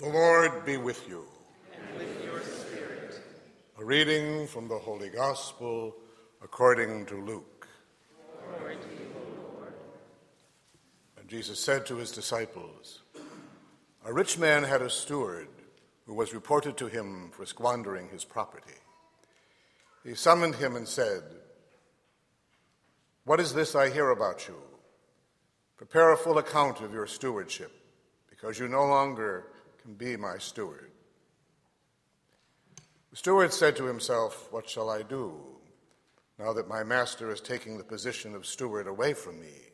The Lord be with you. And with your spirit. A reading from the Holy Gospel according to Luke. Glory to you, O Lord. And Jesus said to his disciples, A rich man had a steward who was reported to him for squandering his property. He summoned him and said, What is this I hear about you? Prepare a full account of your stewardship, because you no longer be my steward. The steward said to himself, What shall I do now that my master is taking the position of steward away from me?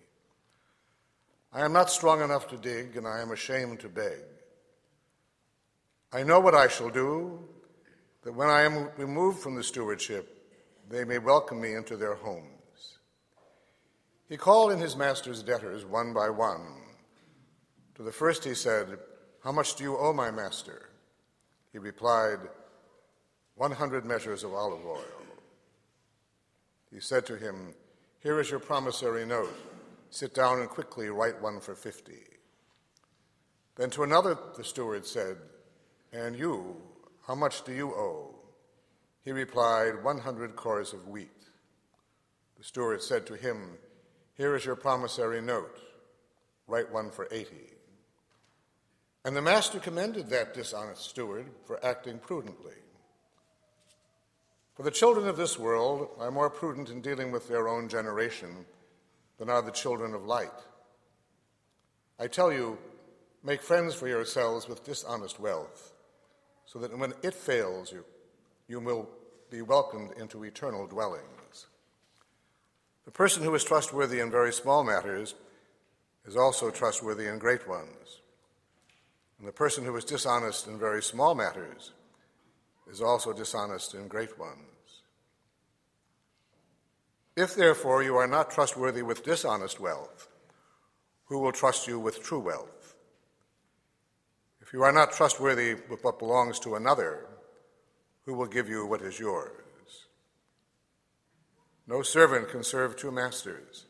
I am not strong enough to dig, and I am ashamed to beg. I know what I shall do, that when I am removed from the stewardship, they may welcome me into their homes. He called in his master's debtors one by one. To the first he said, How much do you owe my master? He replied, One hundred measures of olive oil. He said to him, Here is your promissory note. Sit down and quickly write one for fifty. Then to another the steward said, And you, how much do you owe? He replied, One hundred cors of wheat. The steward said to him, here is your promissory note. Write one for 80. And the master commended that dishonest steward for acting prudently. For the children of this world are more prudent in dealing with their own generation than are the children of light. I tell you, make friends for yourselves with dishonest wealth, so that when it fails you, you will be welcomed into eternal dwellings. The person who is trustworthy in very small matters is also trustworthy in great ones. And the person who is dishonest in very small matters is also dishonest in great ones. If, therefore, you are not trustworthy with dishonest wealth, who will trust you with true wealth? If you are not trustworthy with what belongs to another, who will give you what is yours? No servant can serve two masters.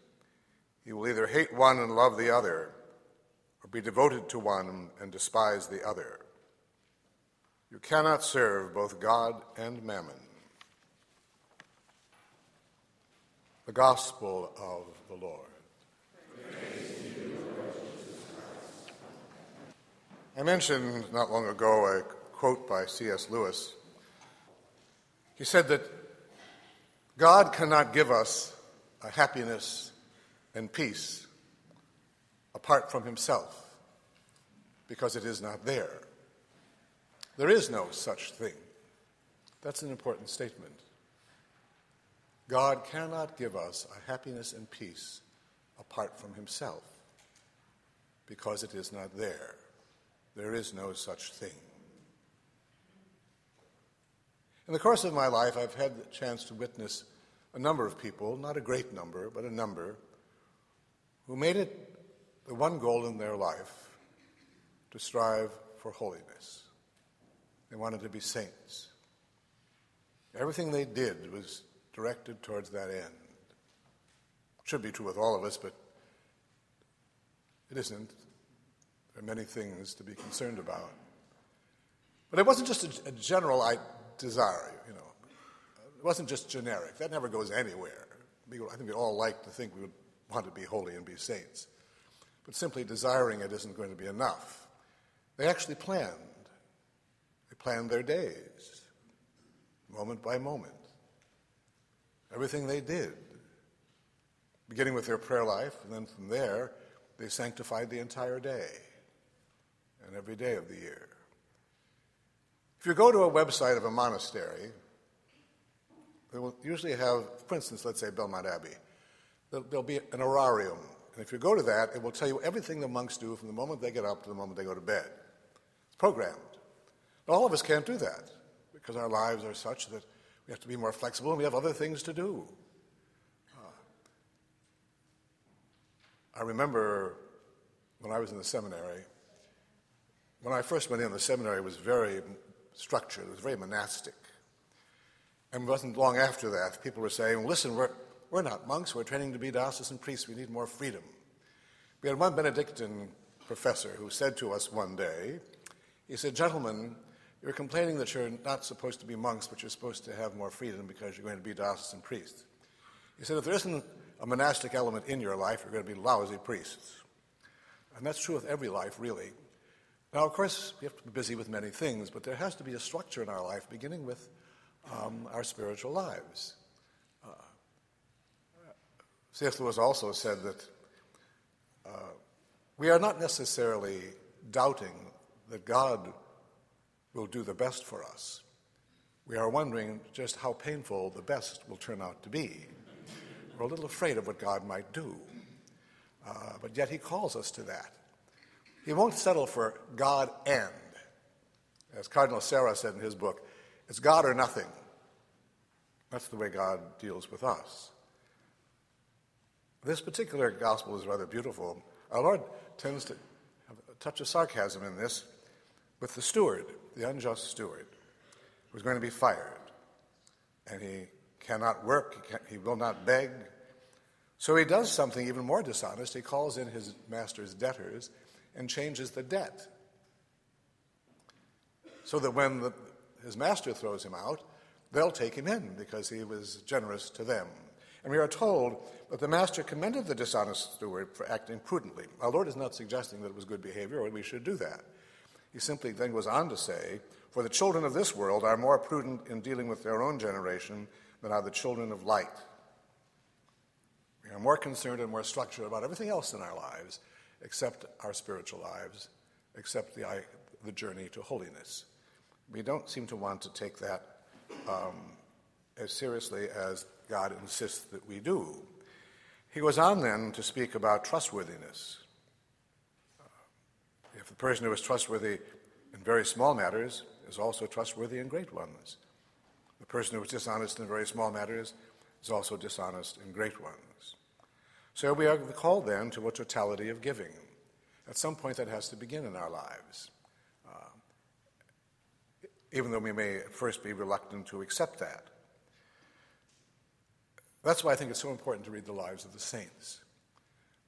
He will either hate one and love the other, or be devoted to one and despise the other. You cannot serve both God and mammon. The Gospel of the Lord. I mentioned not long ago a quote by C.S. Lewis. He said that God cannot give us a happiness and peace apart from Himself because it is not there. There is no such thing. That's an important statement. God cannot give us a happiness and peace apart from Himself because it is not there. There is no such thing. In the course of my life, I've had the chance to witness a number of people, not a great number, but a number, who made it the one goal in their life to strive for holiness. They wanted to be saints. Everything they did was directed towards that end. Should be true with all of us, but it isn't. There are many things to be concerned about. But it wasn't just a, a general desire, you know. It wasn't just generic. That never goes anywhere. I think we all like to think we would want to be holy and be saints. But simply desiring it isn't going to be enough. They actually planned. They planned their days, moment by moment. Everything they did, beginning with their prayer life, and then from there, they sanctified the entire day and every day of the year. If you go to a website of a monastery, they will usually have, for instance, let's say Belmont Abbey, there'll be an horarium. And if you go to that, it will tell you everything the monks do from the moment they get up to the moment they go to bed. It's programmed. But all of us can't do that because our lives are such that we have to be more flexible and we have other things to do. Uh, I remember when I was in the seminary, when I first went in, the seminary was very structured, it was very monastic. And it wasn't long after that, people were saying, listen, we're, we're not monks, we're training to be diocesan priests, we need more freedom. We had one Benedictine professor who said to us one day, He said, Gentlemen, you're complaining that you're not supposed to be monks, but you're supposed to have more freedom because you're going to be diocesan priests. He said, If there isn't a monastic element in your life, you're going to be lousy priests. And that's true with every life, really. Now, of course, we have to be busy with many things, but there has to be a structure in our life, beginning with um, our spiritual lives. C.S. Lewis also said that uh, we are not necessarily doubting that God will do the best for us. We are wondering just how painful the best will turn out to be. We're a little afraid of what God might do. Uh, but yet He calls us to that. He won't settle for God and. As Cardinal Sarah said in his book, it's God or nothing. That's the way God deals with us. This particular gospel is rather beautiful. Our Lord tends to have a touch of sarcasm in this with the steward, the unjust steward, who's going to be fired. And he cannot work, he, can, he will not beg. So he does something even more dishonest. He calls in his master's debtors and changes the debt. So that when the, his master throws him out, they'll take him in because he was generous to them. And we are told that the master commended the dishonest steward for acting prudently. Our Lord is not suggesting that it was good behavior or we should do that. He simply then goes on to say, For the children of this world are more prudent in dealing with their own generation than are the children of light. We are more concerned and more structured about everything else in our lives except our spiritual lives, except the, the journey to holiness. We don't seem to want to take that um, as seriously as God insists that we do. He goes on then to speak about trustworthiness. Uh, if the person who is trustworthy in very small matters is also trustworthy in great ones, the person who is dishonest in very small matters is also dishonest in great ones. So we are called then to a totality of giving. At some point, that has to begin in our lives, uh, even though we may at first be reluctant to accept that. That's why I think it's so important to read the lives of the saints,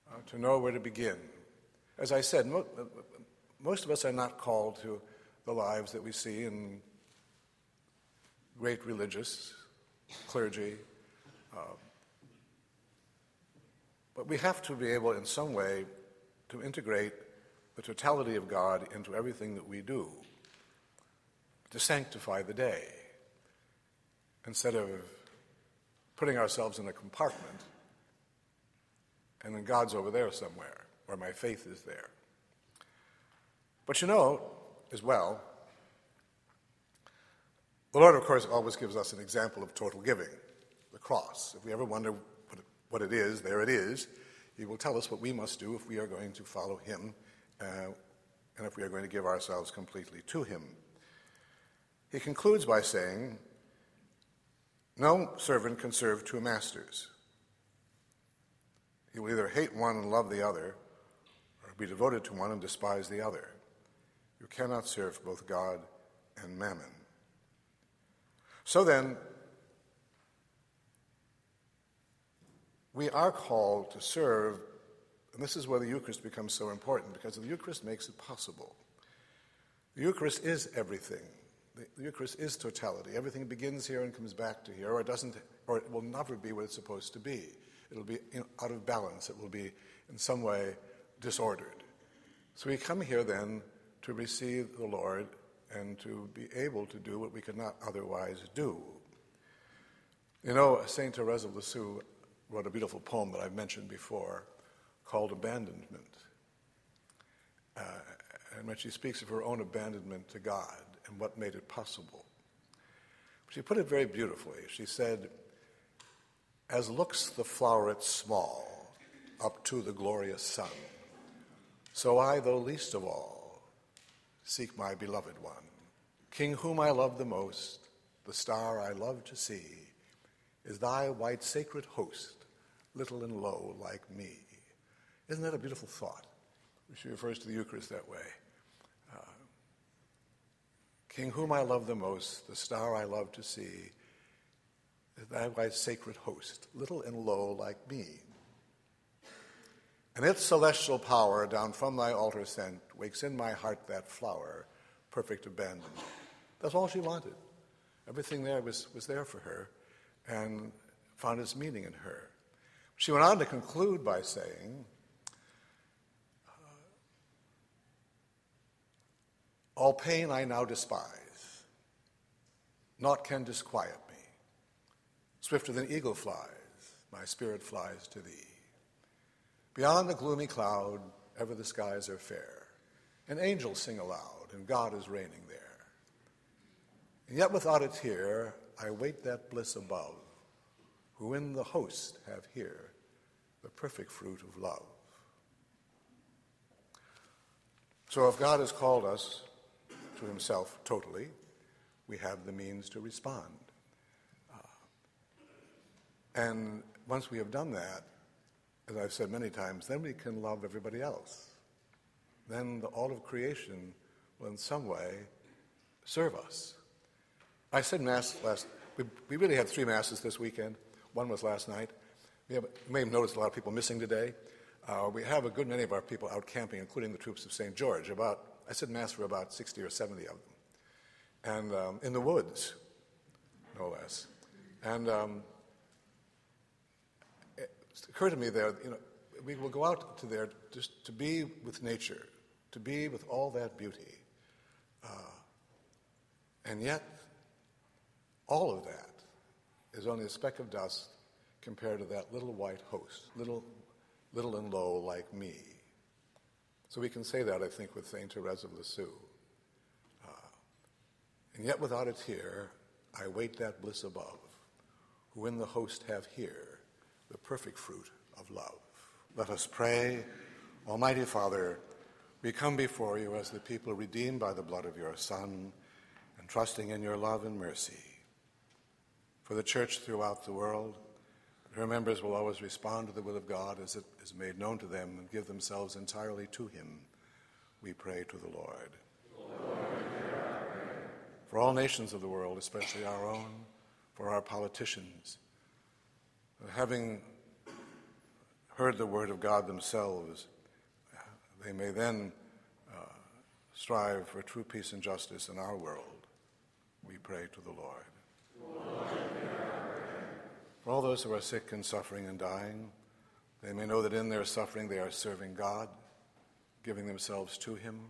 uh, to know where to begin. As I said, mo- uh, most of us are not called to the lives that we see in great religious clergy. Uh, but we have to be able, in some way, to integrate the totality of God into everything that we do, to sanctify the day, instead of putting ourselves in a compartment, and then God's over there somewhere, where my faith is there. But you know, as well, the Lord, of course, always gives us an example of total giving the cross. If we ever wonder what it is, there it is. He will tell us what we must do if we are going to follow Him uh, and if we are going to give ourselves completely to Him. He concludes by saying, no servant can serve two masters. He will either hate one and love the other, or be devoted to one and despise the other. You cannot serve both God and mammon. So then, we are called to serve, and this is where the Eucharist becomes so important because the Eucharist makes it possible. The Eucharist is everything. The Eucharist is totality. Everything begins here and comes back to here, or it doesn't, or it will never be what it's supposed to be. It'll be out of balance. It will be in some way disordered. So we come here then to receive the Lord and to be able to do what we could not otherwise do. You know, Saint Therese of Lisieux wrote a beautiful poem that I've mentioned before called Abandonment. Uh, and when she speaks of her own abandonment to God, and what made it possible. She put it very beautifully. She said, As looks the floweret small up to the glorious sun, so I, though least of all, seek my beloved one. King whom I love the most, the star I love to see, is thy white sacred host, little and low like me. Isn't that a beautiful thought? She refers to the Eucharist that way. King whom I love the most, the star I love to see, thy white sacred host, little and low like me. And its celestial power, down from thy altar sent, wakes in my heart that flower, perfect abandon. That's all she wanted. Everything there was, was there for her and found its meaning in her. She went on to conclude by saying, All pain I now despise, naught can disquiet me. Swifter than eagle flies, my spirit flies to thee. Beyond the gloomy cloud, ever the skies are fair, and angels sing aloud, and God is reigning there. And yet without a tear, I wait that bliss above, who in the host have here the perfect fruit of love. So if God has called us to himself totally, we have the means to respond. Uh, and once we have done that, as I've said many times, then we can love everybody else. Then the, all of creation will in some way serve us. I said Mass last, we, we really had three Masses this weekend. One was last night. Have, you may have noticed a lot of people missing today. Uh, we have a good many of our people out camping, including the troops of St. George. About I said Mass for about 60 or 70 of them. And um, in the woods, no less. And um, it occurred to me there, you know, we will go out to there just to be with nature, to be with all that beauty. Uh, and yet, all of that is only a speck of dust compared to that little white host, little, little and low like me. So we can say that, I think, with St. Therese of Lisieux. Uh, and yet without a tear, I wait that bliss above, who in the host have here the perfect fruit of love. Let us pray. Almighty Father, we come before you as the people redeemed by the blood of your Son and trusting in your love and mercy. For the church throughout the world, her members will always respond to the will of God as it is made known to them and give themselves entirely to Him. We pray to the Lord. Lord for all nations of the world, especially our own, for our politicians, having heard the word of God themselves, they may then uh, strive for true peace and justice in our world. We pray to the Lord. Lord for all those who are sick and suffering and dying, they may know that in their suffering they are serving God, giving themselves to Him.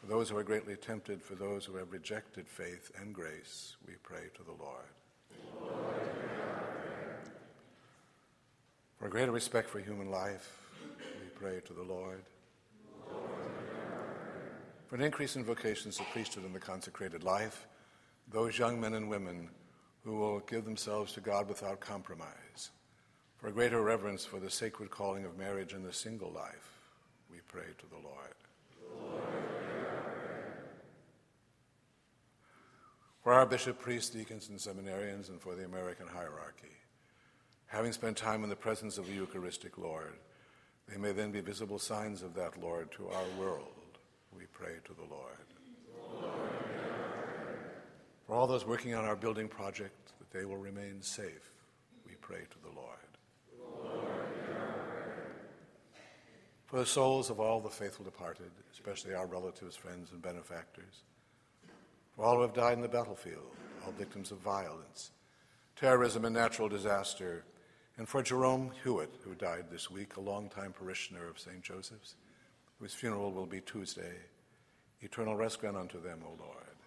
For those who are greatly tempted, for those who have rejected faith and grace, we pray to the Lord. Lord for a greater respect for human life, we pray to the Lord. Lord for an increase in vocations of priesthood and the consecrated life, those young men and women who will give themselves to God without compromise. For a greater reverence for the sacred calling of marriage and the single life, we pray to the Lord. Lord for our bishop, priests, deacons, and seminarians, and for the American hierarchy, having spent time in the presence of the Eucharistic Lord, they may then be visible signs of that Lord to our world. We pray to the Lord. For all those working on our building project, that they will remain safe, we pray to the Lord. Lord For the souls of all the faithful departed, especially our relatives, friends, and benefactors. For all who have died in the battlefield, all victims of violence, terrorism, and natural disaster. And for Jerome Hewitt, who died this week, a longtime parishioner of St. Joseph's, whose funeral will be Tuesday. Eternal rest grant unto them, O Lord.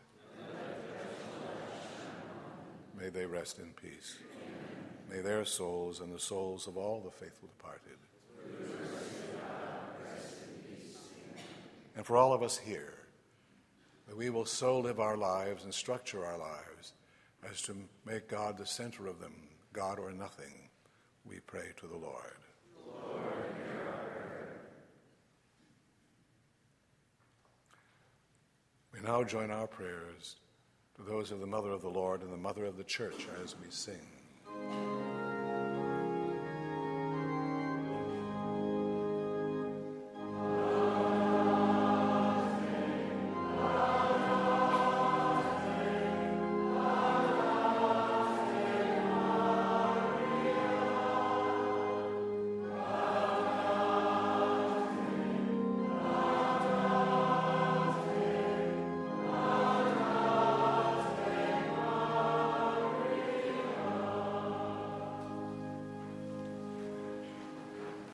May they rest in peace. May their souls and the souls of all the faithful departed. And for all of us here, that we will so live our lives and structure our lives as to make God the center of them, God or nothing, we pray to the Lord. Lord we now join our prayers those of the Mother of the Lord and the Mother of the Church as we sing.